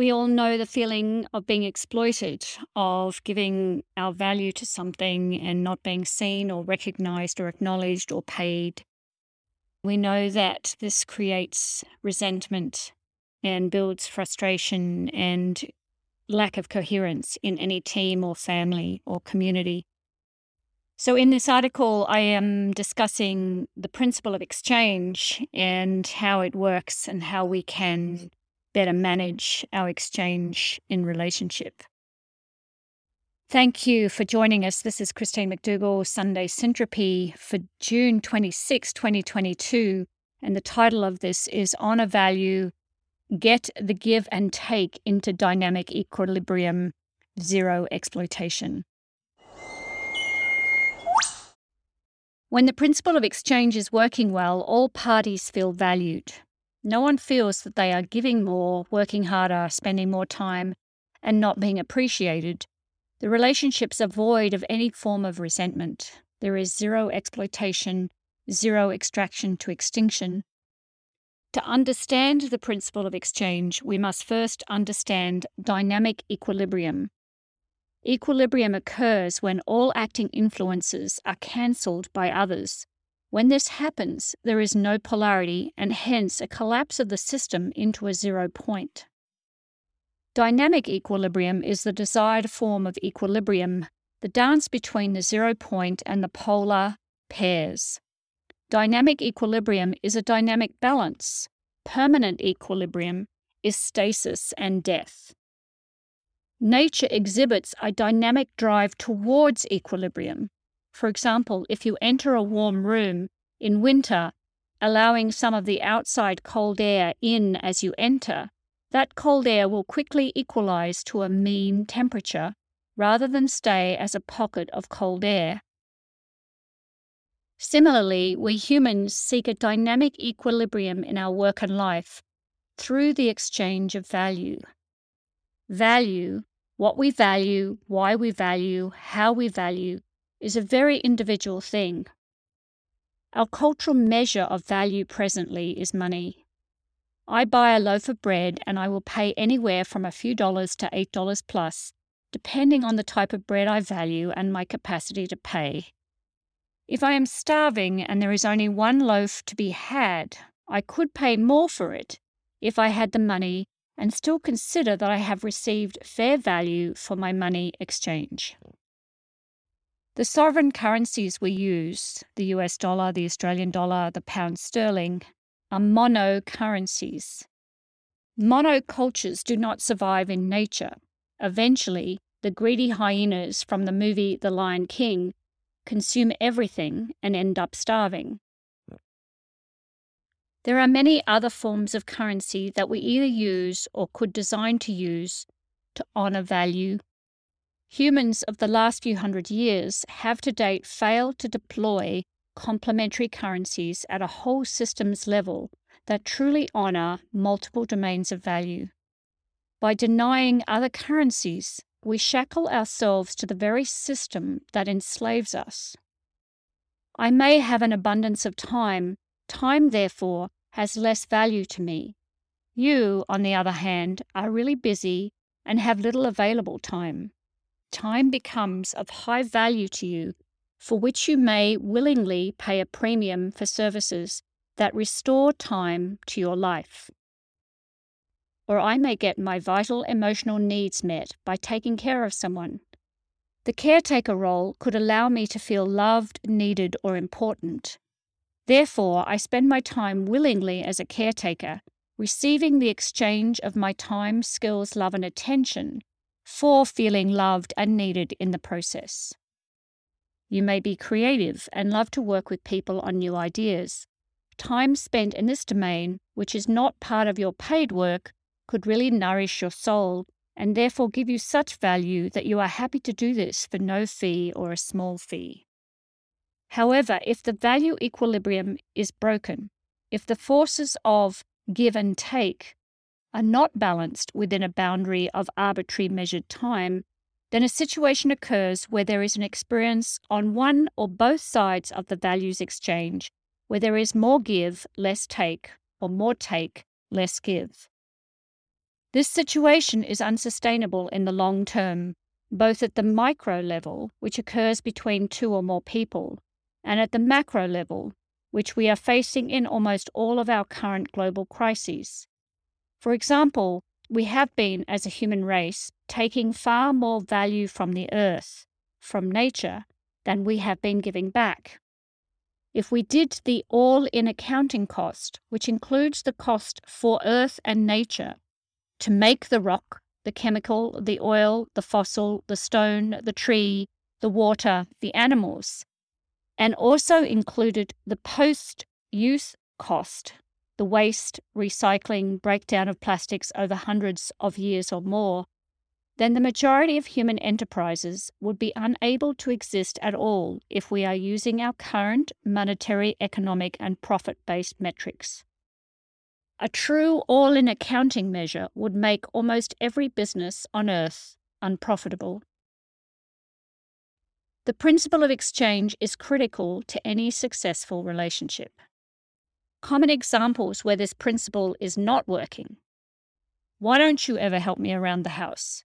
We all know the feeling of being exploited, of giving our value to something and not being seen or recognized or acknowledged or paid. We know that this creates resentment and builds frustration and lack of coherence in any team or family or community. So, in this article, I am discussing the principle of exchange and how it works and how we can mm. Better manage our exchange in relationship. Thank you for joining us. This is Christine McDougall, Sunday Syntropy for June 26, 2022. And the title of this is Honor Value Get the Give and Take into Dynamic Equilibrium, Zero Exploitation. When the principle of exchange is working well, all parties feel valued. No one feels that they are giving more, working harder, spending more time, and not being appreciated. The relationships are void of any form of resentment. There is zero exploitation, zero extraction to extinction. To understand the principle of exchange, we must first understand dynamic equilibrium. Equilibrium occurs when all acting influences are cancelled by others. When this happens, there is no polarity and hence a collapse of the system into a zero point. Dynamic equilibrium is the desired form of equilibrium, the dance between the zero point and the polar pairs. Dynamic equilibrium is a dynamic balance. Permanent equilibrium is stasis and death. Nature exhibits a dynamic drive towards equilibrium. For example, if you enter a warm room in winter, allowing some of the outside cold air in as you enter, that cold air will quickly equalize to a mean temperature rather than stay as a pocket of cold air. Similarly, we humans seek a dynamic equilibrium in our work and life through the exchange of value. Value, what we value, why we value, how we value, is a very individual thing. Our cultural measure of value presently is money. I buy a loaf of bread and I will pay anywhere from a few dollars to $8 plus, depending on the type of bread I value and my capacity to pay. If I am starving and there is only one loaf to be had, I could pay more for it if I had the money and still consider that I have received fair value for my money exchange. The sovereign currencies we use, the US dollar, the Australian dollar, the pound sterling, are mono currencies. Monocultures do not survive in nature. Eventually, the greedy hyenas from the movie The Lion King consume everything and end up starving. There are many other forms of currency that we either use or could design to use to honour value Humans of the last few hundred years have to date failed to deploy complementary currencies at a whole systems level that truly honour multiple domains of value. By denying other currencies, we shackle ourselves to the very system that enslaves us. I may have an abundance of time, time, therefore, has less value to me. You, on the other hand, are really busy and have little available time time becomes of high value to you, for which you may willingly pay a premium for services that restore time to your life. Or I may get my vital emotional needs met by taking care of someone. The caretaker role could allow me to feel loved, needed, or important. Therefore, I spend my time willingly as a caretaker, receiving the exchange of my time, skills, love, and attention for feeling loved and needed in the process. You may be creative and love to work with people on new ideas. Time spent in this domain, which is not part of your paid work, could really nourish your soul and therefore give you such value that you are happy to do this for no fee or a small fee. However, if the value equilibrium is broken, if the forces of give and take are not balanced within a boundary of arbitrary measured time, then a situation occurs where there is an experience on one or both sides of the values exchange, where there is more give, less take, or more take, less give. This situation is unsustainable in the long term, both at the micro level, which occurs between two or more people, and at the macro level, which we are facing in almost all of our current global crises. For example, we have been, as a human race, taking far more value from the earth, from nature, than we have been giving back. If we did the all in accounting cost, which includes the cost for earth and nature to make the rock, the chemical, the oil, the fossil, the stone, the tree, the water, the animals, and also included the post use cost, the waste, recycling, breakdown of plastics over hundreds of years or more, then the majority of human enterprises would be unable to exist at all if we are using our current monetary, economic, and profit based metrics. A true all in accounting measure would make almost every business on earth unprofitable. The principle of exchange is critical to any successful relationship. Common examples where this principle is not working. Why don't you ever help me around the house?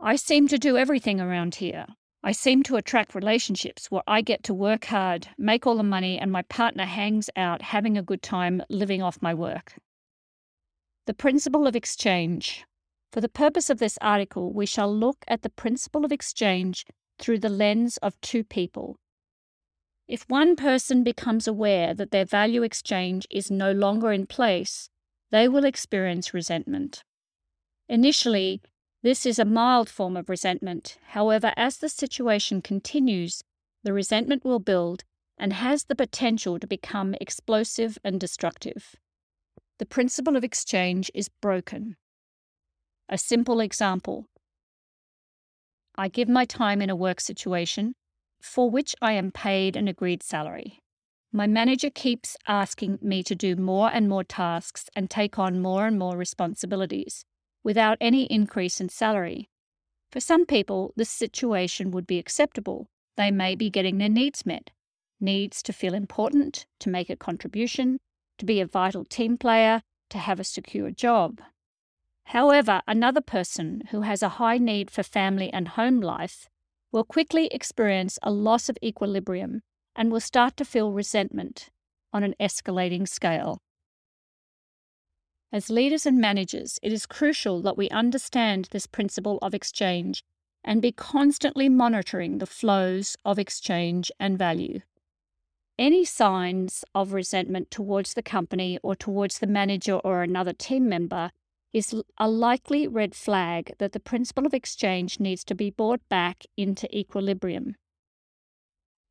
I seem to do everything around here. I seem to attract relationships where I get to work hard, make all the money, and my partner hangs out having a good time living off my work. The principle of exchange. For the purpose of this article, we shall look at the principle of exchange through the lens of two people. If one person becomes aware that their value exchange is no longer in place, they will experience resentment. Initially, this is a mild form of resentment. However, as the situation continues, the resentment will build and has the potential to become explosive and destructive. The principle of exchange is broken. A simple example I give my time in a work situation for which I am paid an agreed salary. My manager keeps asking me to do more and more tasks and take on more and more responsibilities without any increase in salary. For some people, this situation would be acceptable. They may be getting their needs met needs to feel important, to make a contribution, to be a vital team player, to have a secure job. However, another person who has a high need for family and home life will quickly experience a loss of equilibrium and will start to feel resentment on an escalating scale. As leaders and managers, it is crucial that we understand this principle of exchange and be constantly monitoring the flows of exchange and value. Any signs of resentment towards the company or towards the manager or another team member is a likely red flag that the principle of exchange needs to be brought back into equilibrium.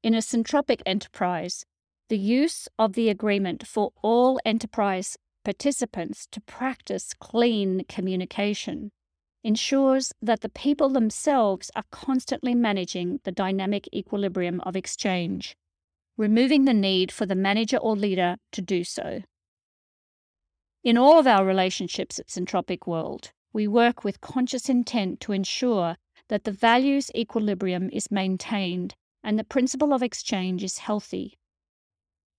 In a syntropic enterprise, the use of the agreement for all enterprise participants to practice clean communication ensures that the people themselves are constantly managing the dynamic equilibrium of exchange, removing the need for the manager or leader to do so. In all of our relationships at Syntropic World, we work with conscious intent to ensure that the values equilibrium is maintained and the principle of exchange is healthy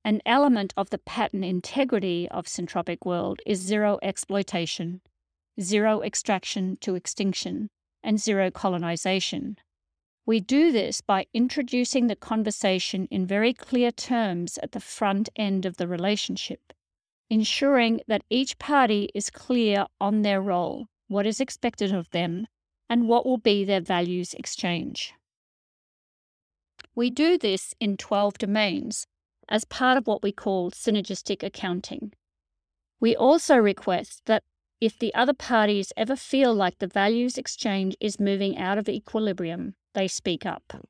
an element of the pattern integrity of Syntropic world is zero exploitation, zero extraction to extinction, and zero colonization. We do this by introducing the conversation in very clear terms at the front end of the relationship, ensuring that each party is clear on their role, what is expected of them, and what will be their values exchange. We do this in 12 domains as part of what we call synergistic accounting. We also request that if the other parties ever feel like the values exchange is moving out of equilibrium, they speak up.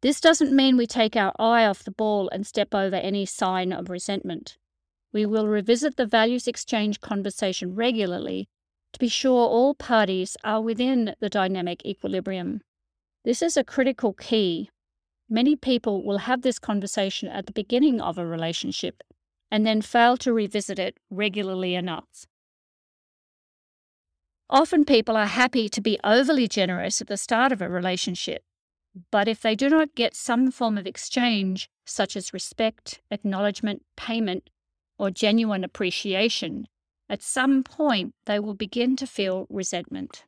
This doesn't mean we take our eye off the ball and step over any sign of resentment. We will revisit the values exchange conversation regularly to be sure all parties are within the dynamic equilibrium. This is a critical key Many people will have this conversation at the beginning of a relationship and then fail to revisit it regularly enough. Often people are happy to be overly generous at the start of a relationship, but if they do not get some form of exchange, such as respect, acknowledgement, payment, or genuine appreciation, at some point they will begin to feel resentment.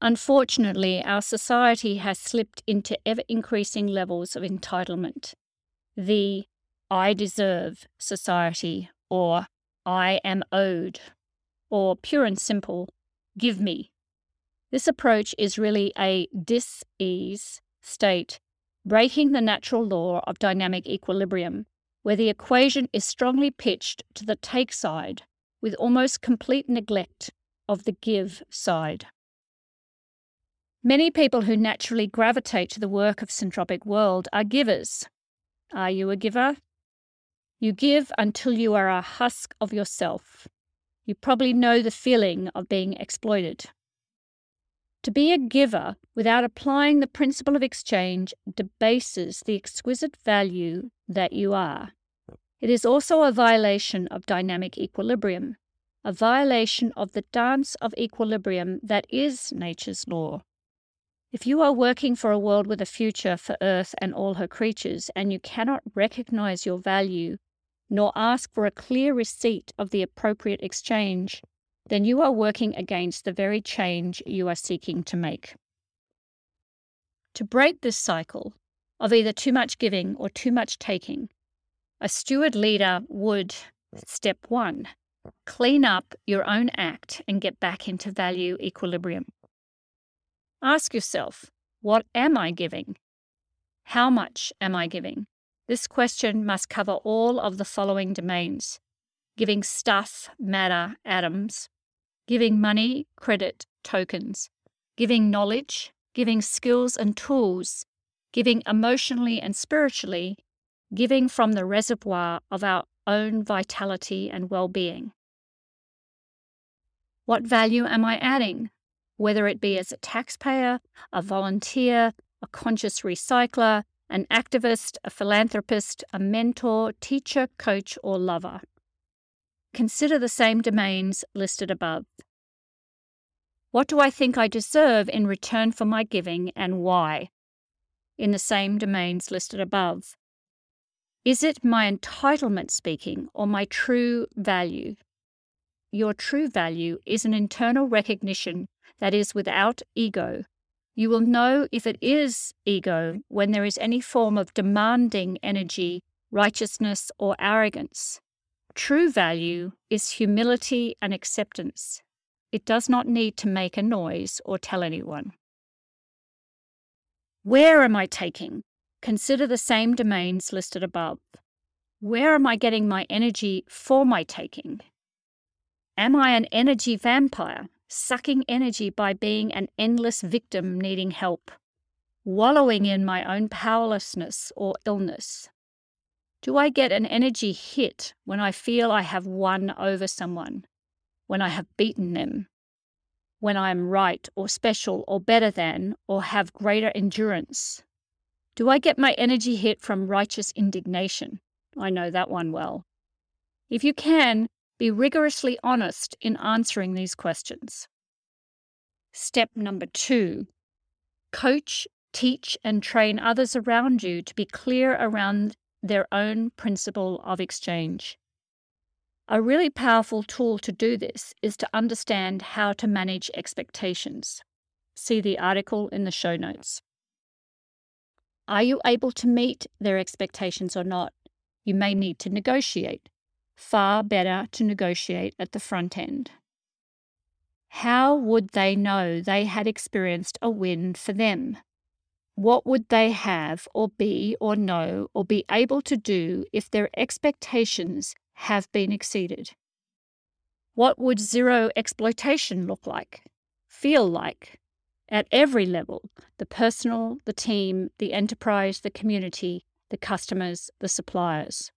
Unfortunately, our society has slipped into ever increasing levels of entitlement. The I deserve society, or I am owed, or pure and simple, give me. This approach is really a dis ease state, breaking the natural law of dynamic equilibrium, where the equation is strongly pitched to the take side with almost complete neglect of the give side. Many people who naturally gravitate to the work of Syntropic World are givers. Are you a giver? You give until you are a husk of yourself. You probably know the feeling of being exploited. To be a giver without applying the principle of exchange debases the exquisite value that you are. It is also a violation of dynamic equilibrium, a violation of the dance of equilibrium that is nature's law. If you are working for a world with a future for Earth and all her creatures, and you cannot recognize your value, nor ask for a clear receipt of the appropriate exchange, then you are working against the very change you are seeking to make. To break this cycle of either too much giving or too much taking, a steward leader would, step one, clean up your own act and get back into value equilibrium. Ask yourself, what am I giving? How much am I giving? This question must cover all of the following domains giving stuff, matter, atoms, giving money, credit, tokens, giving knowledge, giving skills and tools, giving emotionally and spiritually, giving from the reservoir of our own vitality and well being. What value am I adding? whether it be as a taxpayer, a volunteer, a conscious recycler, an activist, a philanthropist, a mentor, teacher, coach, or lover. Consider the same domains listed above. What do I think I deserve in return for my giving and why? In the same domains listed above. Is it my entitlement speaking or my true value? Your true value is an internal recognition that is without ego. You will know if it is ego when there is any form of demanding energy, righteousness, or arrogance. True value is humility and acceptance. It does not need to make a noise or tell anyone. Where am I taking? Consider the same domains listed above. Where am I getting my energy for my taking? Am I an energy vampire? sucking energy by being an endless victim needing help, wallowing in my own powerlessness or illness? Do I get an energy hit when I feel I have won over someone, when I have beaten them, when I am right or special or better than or have greater endurance? Do I get my energy hit from righteous indignation? I know that one well. If you can, be rigorously honest in answering these questions. Step number two coach, teach, and train others around you to be clear around their own principle of exchange. A really powerful tool to do this is to understand how to manage expectations. See the article in the show notes. Are you able to meet their expectations or not? You may need to negotiate far better to negotiate at the front end. How would they know they had experienced a win for them? What would they have, or be, or know, or be able to do if their expectations have been exceeded? What would zero exploitation look like, feel like, at every level the personal, the team, the enterprise, the community, the customers, the suppliers?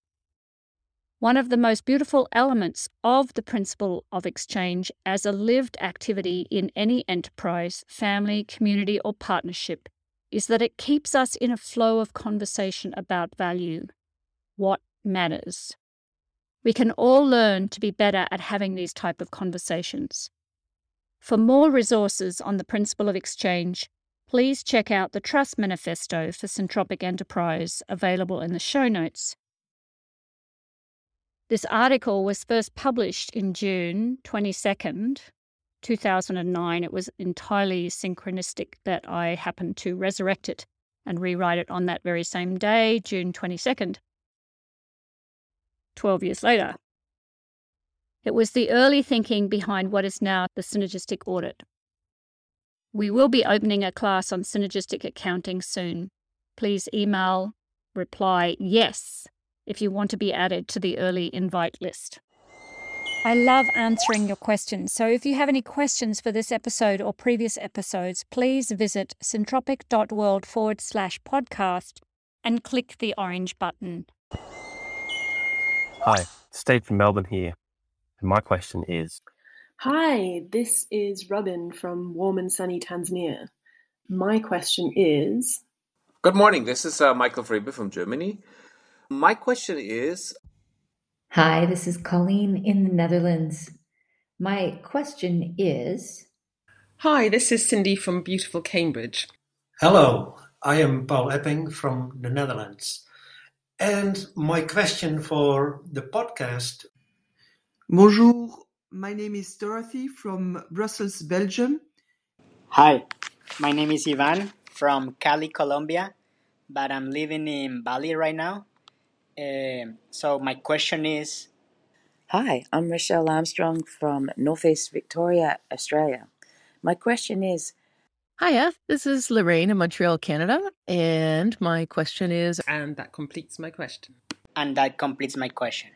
one of the most beautiful elements of the principle of exchange as a lived activity in any enterprise, family, community, or partnership is that it keeps us in a flow of conversation about value, what matters. We can all learn to be better at having these type of conversations. For more resources on the principle of exchange, please check out the Trust Manifesto for Syntropic Enterprise available in the show notes This article was first published in June 22nd, 2009. It was entirely synchronistic that I happened to resurrect it and rewrite it on that very same day, June 22nd. 12 years later. It was the early thinking behind what is now the synergistic audit. We will be opening a class on synergistic accounting soon. Please email reply yes if you want to be added to the early invite list. I love answering your questions. So if you have any questions for this episode or previous episodes, please visit syntropic.world forward slash podcast and click the orange button. Hi, Steve from Melbourne here. And my question is Hi, this is Robin from warm and sunny Tanzania. My question is Good morning. This is uh, Michael Friebe from Germany. My question is Hi, this is Colleen in the Netherlands. My question is Hi, this is Cindy from beautiful Cambridge. Hello, I am Paul Epping from the Netherlands. And my question for the podcast Bonjour, my name is Dorothy from Brussels, Belgium. Hi, my name is Ivan from Cali, Colombia, but I'm living in Bali right now. Uh, so my question is Hi, I'm Rochelle Armstrong from Northeast Victoria, Australia. My question is Hiya, this is Lorraine in Montreal, Canada, and my question is And that completes my question. and that completes my question.